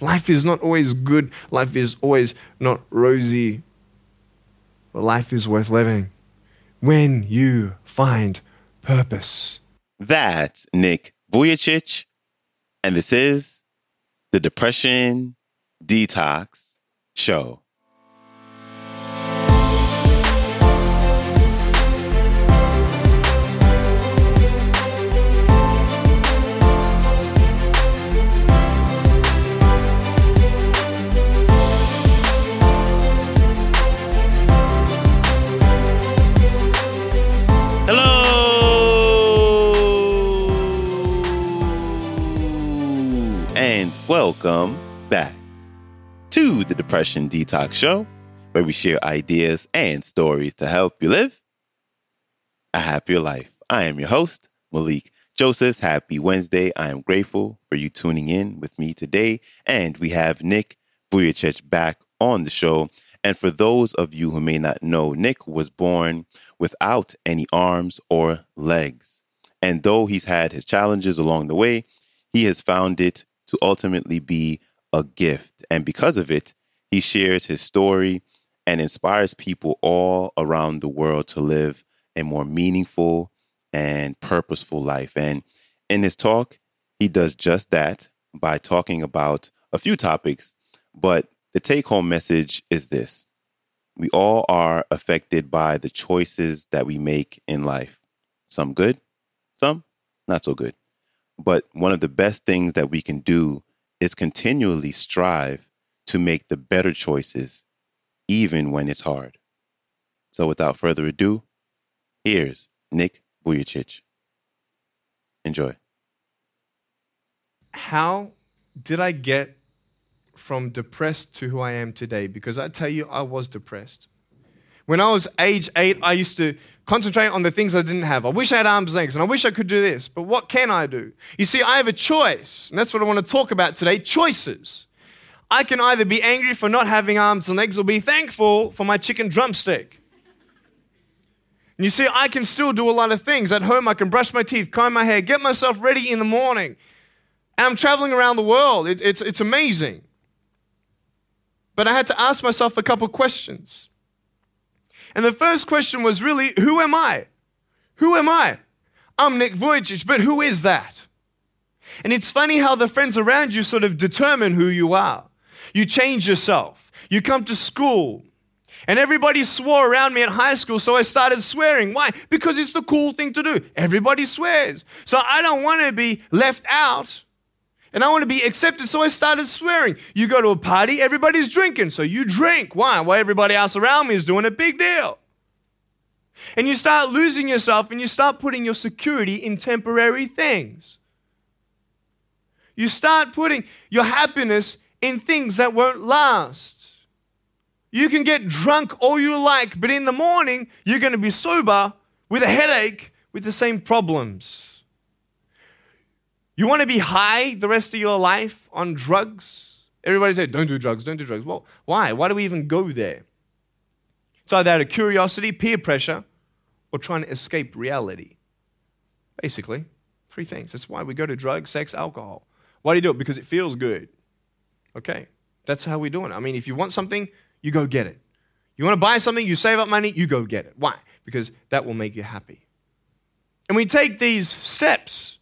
Life is not always good. Life is always not rosy. But life is worth living when you find purpose. That's Nick Vujicic, and this is the Depression Detox Show. Welcome back to the Depression Detox Show, where we share ideas and stories to help you live a happier life. I am your host, Malikee Josephs. Happy Wednesday. I am grateful for you tuning in with me today. And we have Nick Vujicic back on the show. And for those of you who may not know, Nick was born without any arms or legs. And though he's had his challenges along the way, he has found it to ultimately be a gift. And because of it, he shares his story and inspires people all around the world to live a more meaningful and purposeful life. And in his talk, he does just that by talking about a few topics. But the take home message is this we all are affected by the choices that we make in life. Some good, some not so good. But one of the best things that we can do is continually strive to make the better choices, even when it's hard. So without further ado, here's Nick Vujicic. Enjoy. How did I get from depressed to who I am today? Because I tell you, I was depressed. When I was age eight, I used to concentrate on the things I didn't have. I wish I had arms and legs, and I wish I could do this, but what can I do? You see, I have a choice, and that's what I want to talk about today choices. I can either be angry for not having arms and legs or be thankful for my chicken drumstick. And you see, I can still do a lot of things. At home, I can brush my teeth, comb my hair, get myself ready in the morning. And I'm traveling around the world. It, it's, it's amazing. But I had to ask myself a couple questions. And the first question was really, who am I? Who am I? I'm Nick Vujicic, but who is that? And it's funny how the friends around you sort of determine who you are. You change yourself. You come to school. And everybody swore around me at high school, so I started swearing. Why? Because it's the cool thing to do. Everybody swears. So I don't want to be left out. And I want to be accepted, so I started swearing. You go to a party, everybody's drinking, so you drink. Why? Why everybody else around me is doing a big deal. And you start losing yourself and you start putting your security in temporary things. You start putting your happiness in things that won't last. You can get drunk all you like, but in the morning, you're going to be sober with a headache with the same problems. You want to be high the rest of your life on drugs? Everybody say, don't do drugs, don't do drugs. Well, why? Why do we even go there? It's either out of curiosity, peer pressure, or trying to escape reality. Basically, three things. That's why we go to drugs, sex, alcohol. Why do you do it? Because it feels good. Okay, that's how we're doing it. I mean, if you want something, you go get it. You want to buy something, you save up money, you go get it. Why? Because that will make you happy. And we take these steps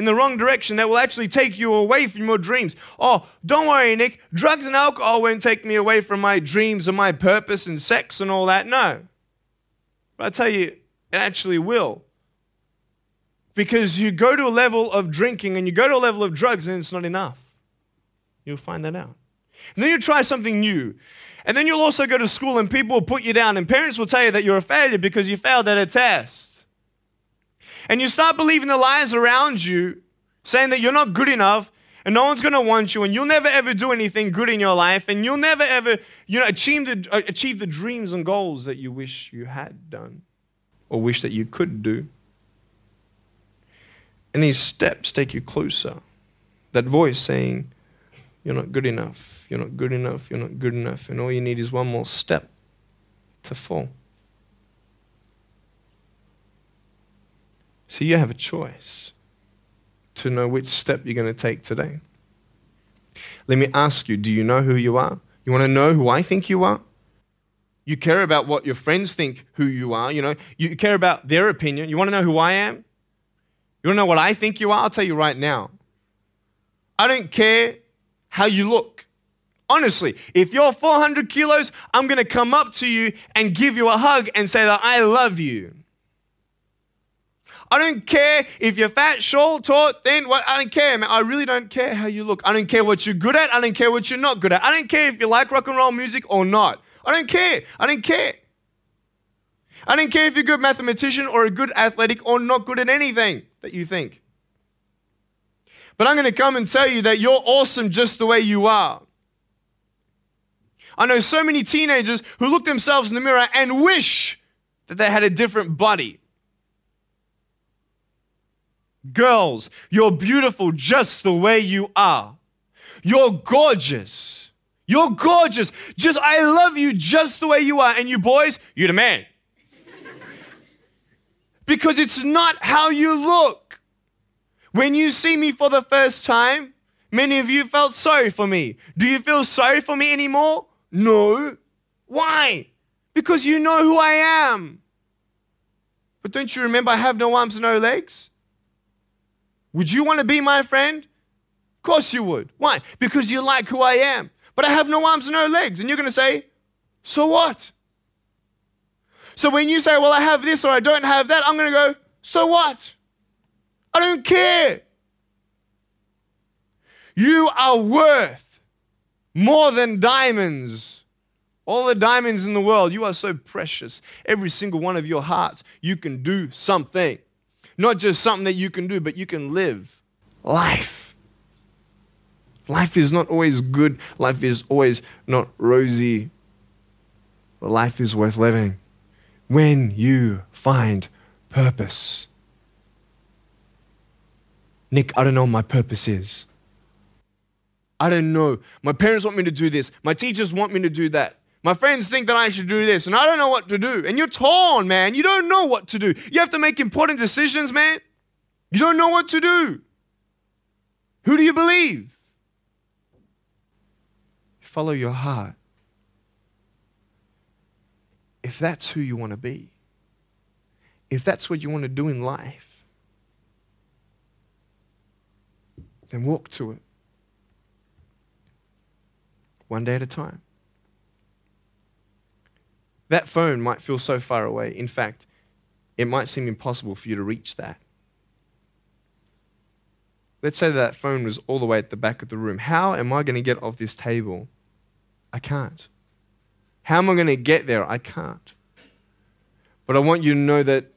in the wrong direction that will actually take you away from your dreams. Oh, don't worry, Nick. Drugs and alcohol won't take me away from my dreams and my purpose and sex and all that. No. But I tell you, it actually will. Because you go to a level of drinking and you go to a level of drugs and it's not enough. You'll find that out. And then you try something new. And then you'll also go to school and people will put you down and parents will tell you that you're a failure because you failed at a test. And you start believing the lies around you, saying that you're not good enough and no one's going to want you and you'll never ever do anything good in your life and you'll never ever you know achieve the, uh, achieve the dreams and goals that you wish you had done or wish that you could do. And these steps take you closer. That voice saying you're not good enough. You're not good enough. You're not good enough. And all you need is one more step to fall So you have a choice to know which step you're going to take today. Let me ask you do you know who you are? You want to know who I think you are? You care about what your friends think who you are. You know, you care about their opinion. You want to know who I am? You want to know what I think you are? I'll tell you right now. I don't care how you look. Honestly, if you're 400 kilos, I'm going to come up to you and give you a hug and say that I love you. I don't care if you're fat, short, tall, thin, what I don't care, man. I really don't care how you look. I don't care what you're good at. I don't care what you're not good at. I don't care if you like rock and roll music or not. I don't care. I don't care. I don't care if you're a good mathematician or a good athletic or not good at anything that you think. But I'm going to come and tell you that you're awesome just the way you are. I know so many teenagers who look themselves in the mirror and wish that they had a different body. Girls, you're beautiful just the way you are. You're gorgeous. You're gorgeous. Just, I love you just the way you are. And you boys, you're the man. because it's not how you look. When you see me for the first time, many of you felt sorry for me. Do you feel sorry for me anymore? No. Why? Because you know who I am. But don't you remember I have no arms and no legs? Would you want to be my friend? Of course you would. Why? Because you like who I am. But I have no arms and no legs. And you're going to say, so what? So when you say, well, I have this or I don't have that, I'm going to go, so what? I don't care. You are worth more than diamonds. All the diamonds in the world, you are so precious. Every single one of your hearts, you can do something. Not just something that you can do, but you can live life. Life is not always good, life is always not rosy, but life is worth living when you find purpose. Nick, I don't know what my purpose is. I don't know. My parents want me to do this. My teachers want me to do that. My friends think that I should do this, and I don't know what to do. And you're torn, man. You don't know what to do. You have to make important decisions, man. You don't know what to do. Who do you believe? Follow your heart. If that's who you want to be, if that's what you want to do in life, then walk to it. One day at a time. That phone might feel so far away. In fact, it might seem impossible for you to reach that. Let's say that phone was all the way at the back of the room. How am I going to get off this table? I can't. How am I going to get there? I can't. But I want you to know that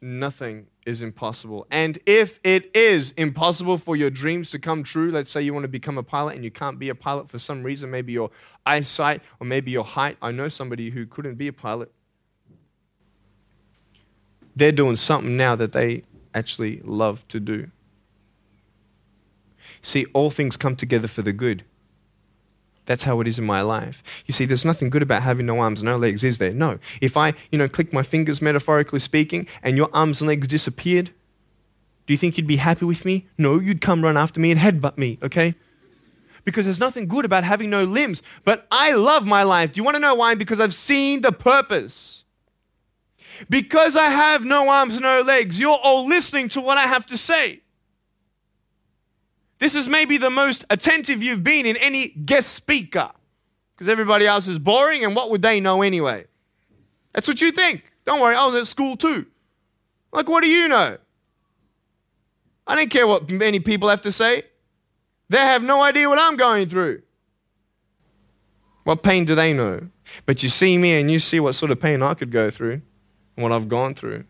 nothing is impossible. And if it is impossible for your dreams to come true, let's say you want to become a pilot and you can't be a pilot for some reason, maybe your eyesight or maybe your height. I know somebody who couldn't be a pilot. They're doing something now that they actually love to do. See, all things come together for the good. That's how it is in my life. You see, there's nothing good about having no arms, and no legs, is there? No. If I, you know, click my fingers, metaphorically speaking, and your arms and legs disappeared, do you think you'd be happy with me? No, you'd come run after me and headbutt me, okay? Because there's nothing good about having no limbs. But I love my life. Do you want to know why? Because I've seen the purpose. Because I have no arms, and no legs, you're all listening to what I have to say. This is maybe the most attentive you've been in any guest speaker because everybody else is boring and what would they know anyway? That's what you think. Don't worry, I was at school too. Like, what do you know? I don't care what many people have to say. They have no idea what I'm going through. What pain do they know? But you see me and you see what sort of pain I could go through and what I've gone through.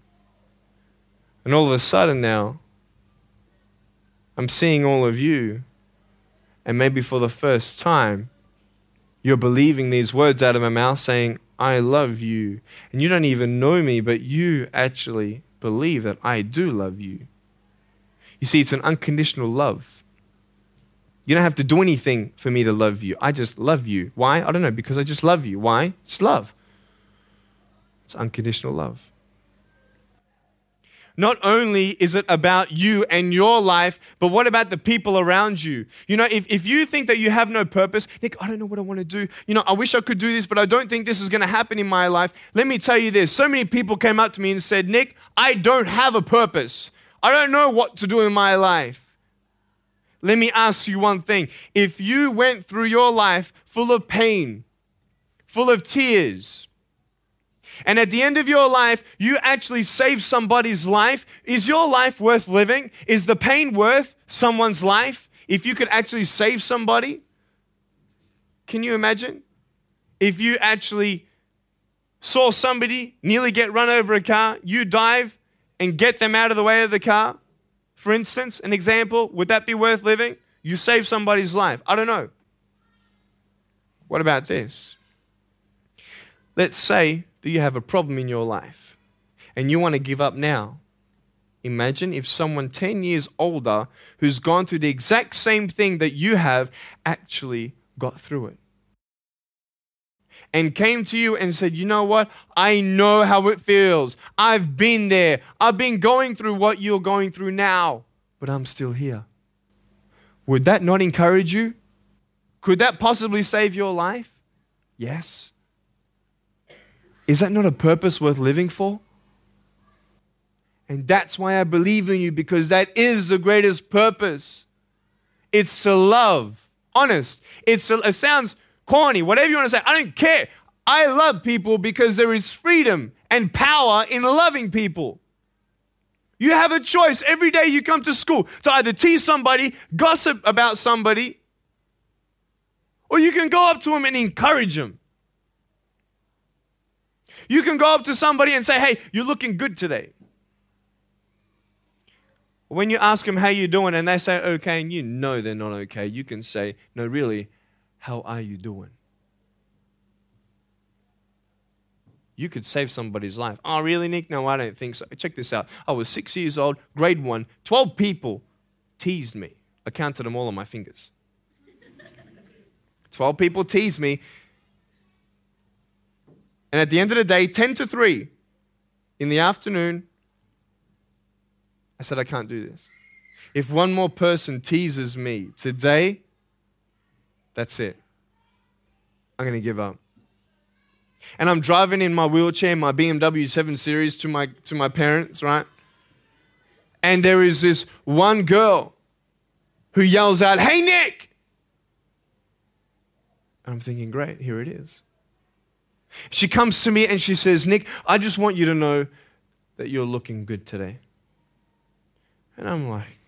And all of a sudden now, I'm seeing all of you, and maybe for the first time, you're believing these words out of my mouth saying, I love you. And you don't even know me, but you actually believe that I do love you. You see, it's an unconditional love. You don't have to do anything for me to love you. I just love you. Why? I don't know, because I just love you. Why? It's love. It's unconditional love. Not only is it about you and your life, but what about the people around you? You know, if, if you think that you have no purpose, Nick, I don't know what I want to do. You know, I wish I could do this, but I don't think this is going to happen in my life. Let me tell you this so many people came up to me and said, Nick, I don't have a purpose. I don't know what to do in my life. Let me ask you one thing. If you went through your life full of pain, full of tears, and at the end of your life, you actually save somebody's life. Is your life worth living? Is the pain worth someone's life? If you could actually save somebody? Can you imagine? If you actually saw somebody nearly get run over a car, you dive and get them out of the way of the car, for instance, an example, would that be worth living? You save somebody's life. I don't know. What about this? Let's say that you have a problem in your life and you want to give up now. Imagine if someone 10 years older who's gone through the exact same thing that you have actually got through it. And came to you and said, You know what? I know how it feels. I've been there. I've been going through what you're going through now, but I'm still here. Would that not encourage you? Could that possibly save your life? Yes. Is that not a purpose worth living for? And that's why I believe in you because that is the greatest purpose. It's to love. Honest. It's to, it sounds corny, whatever you want to say. I don't care. I love people because there is freedom and power in loving people. You have a choice every day you come to school to either tease somebody, gossip about somebody, or you can go up to them and encourage them. You can go up to somebody and say, hey, you're looking good today. When you ask them how you doing and they say okay and you know they're not okay, you can say, no, really, how are you doing? You could save somebody's life. Oh, really, Nick? No, I don't think so. Check this out. I was six years old, grade one, 12 people teased me. I counted them all on my fingers. 12 people teased me. And at the end of the day, 10 to 3 in the afternoon, I said, I can't do this. If one more person teases me today, that's it. I'm going to give up. And I'm driving in my wheelchair, my BMW 7 Series to my, to my parents, right? And there is this one girl who yells out, Hey, Nick! And I'm thinking, great, here it is. She comes to me and she says, Nick, I just want you to know that you're looking good today. And I'm like,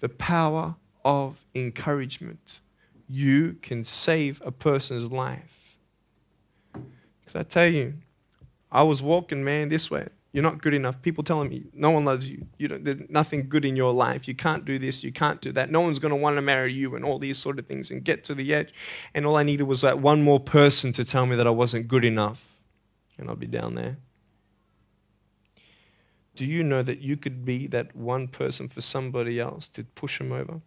the power of encouragement. You can save a person's life. Because I tell you, I was walking, man, this way. You're not good enough. People telling me no one loves you. you don't, there's nothing good in your life. You can't do this. You can't do that. No one's going to want to marry you and all these sort of things and get to the edge. And all I needed was that one more person to tell me that I wasn't good enough. And I'll be down there. Do you know that you could be that one person for somebody else to push them over?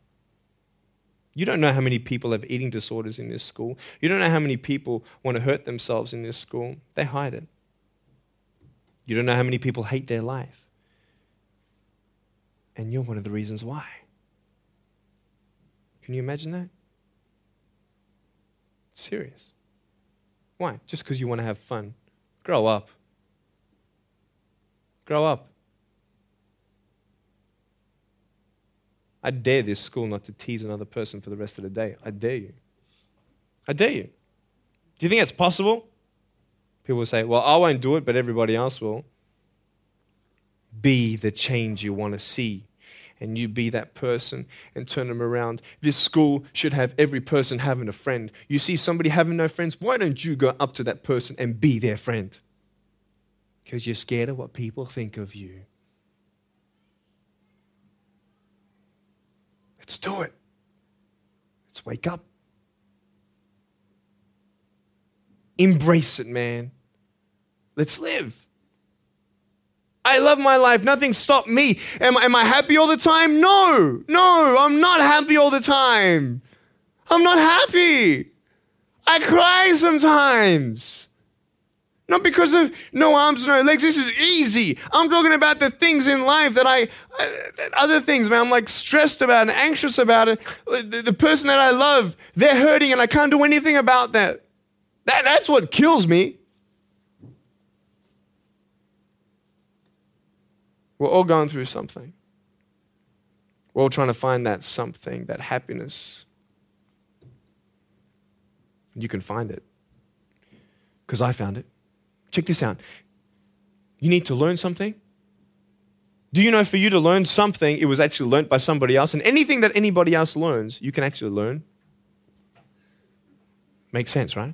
You don't know how many people have eating disorders in this school. You don't know how many people want to hurt themselves in this school. They hide it. You don't know how many people hate their life. And you're one of the reasons why. Can you imagine that? Serious. Why? Just because you want to have fun. Grow up. Grow up. I dare this school not to tease another person for the rest of the day. I dare you. I dare you. Do you think it's possible? People say, well, I won't do it, but everybody else will. Be the change you want to see. And you be that person and turn them around. This school should have every person having a friend. You see somebody having no friends, why don't you go up to that person and be their friend? Because you're scared of what people think of you. Let's do it. Let's wake up. Embrace it, man. Let's live. I love my life. Nothing stopped me. Am, am I happy all the time? No, no, I'm not happy all the time. I'm not happy. I cry sometimes. Not because of no arms, no legs. This is easy. I'm talking about the things in life that I, uh, other things, man. I'm like stressed about and anxious about it. The, the person that I love, they're hurting and I can't do anything about that. that that's what kills me. We're all going through something. We're all trying to find that something, that happiness. You can find it. Because I found it. Check this out. You need to learn something. Do you know for you to learn something, it was actually learned by somebody else? And anything that anybody else learns, you can actually learn. Makes sense, right?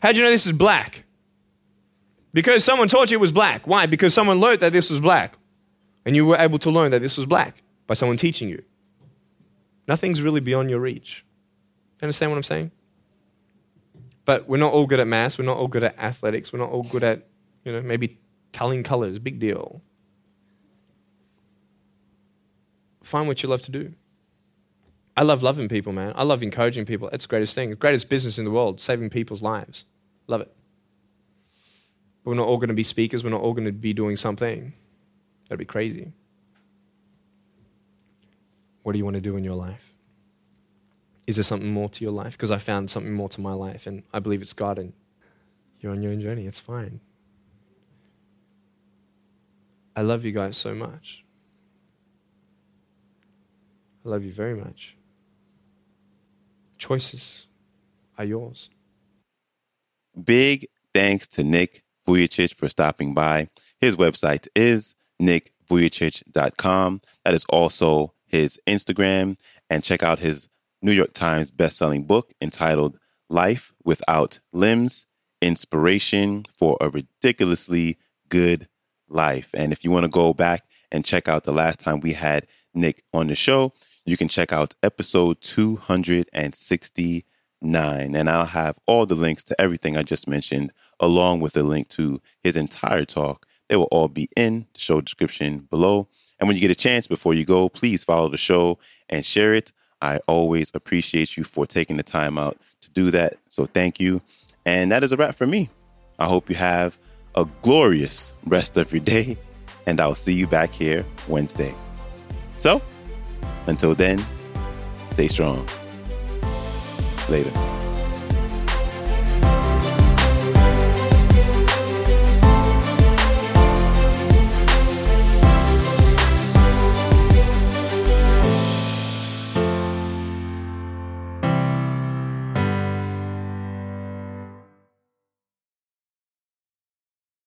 How'd you know this is black? Because someone taught you it was black. Why? Because someone learned that this was black. And you were able to learn that this was black by someone teaching you. Nothing's really beyond your reach. Understand what I'm saying? But we're not all good at maths. We're not all good at athletics. We're not all good at, you know, maybe telling colors. Big deal. Find what you love to do. I love loving people, man. I love encouraging people. It's the greatest thing. The greatest business in the world, saving people's lives. Love it. But we're not all going to be speakers. We're not all going to be doing something. That'd be crazy. What do you want to do in your life? Is there something more to your life? Because I found something more to my life, and I believe it's God, and you're on your own journey. It's fine. I love you guys so much. I love you very much. Choices are yours. Big thanks to Nick Vujicic for stopping by. His website is nickvujicic.com. That is also his Instagram. And check out his New York Times bestselling book entitled Life Without Limbs Inspiration for a Ridiculously Good Life. And if you want to go back and check out the last time we had Nick on the show, you can check out episode 269. And I'll have all the links to everything I just mentioned, along with a link to his entire talk. They will all be in the show description below. And when you get a chance before you go, please follow the show and share it I always appreciate you for taking the time out to do that. So thank you. And that is a wrap for me. I hope you have a glorious rest of your day, and I'll see you back here Wednesday. So until then, stay strong. Later.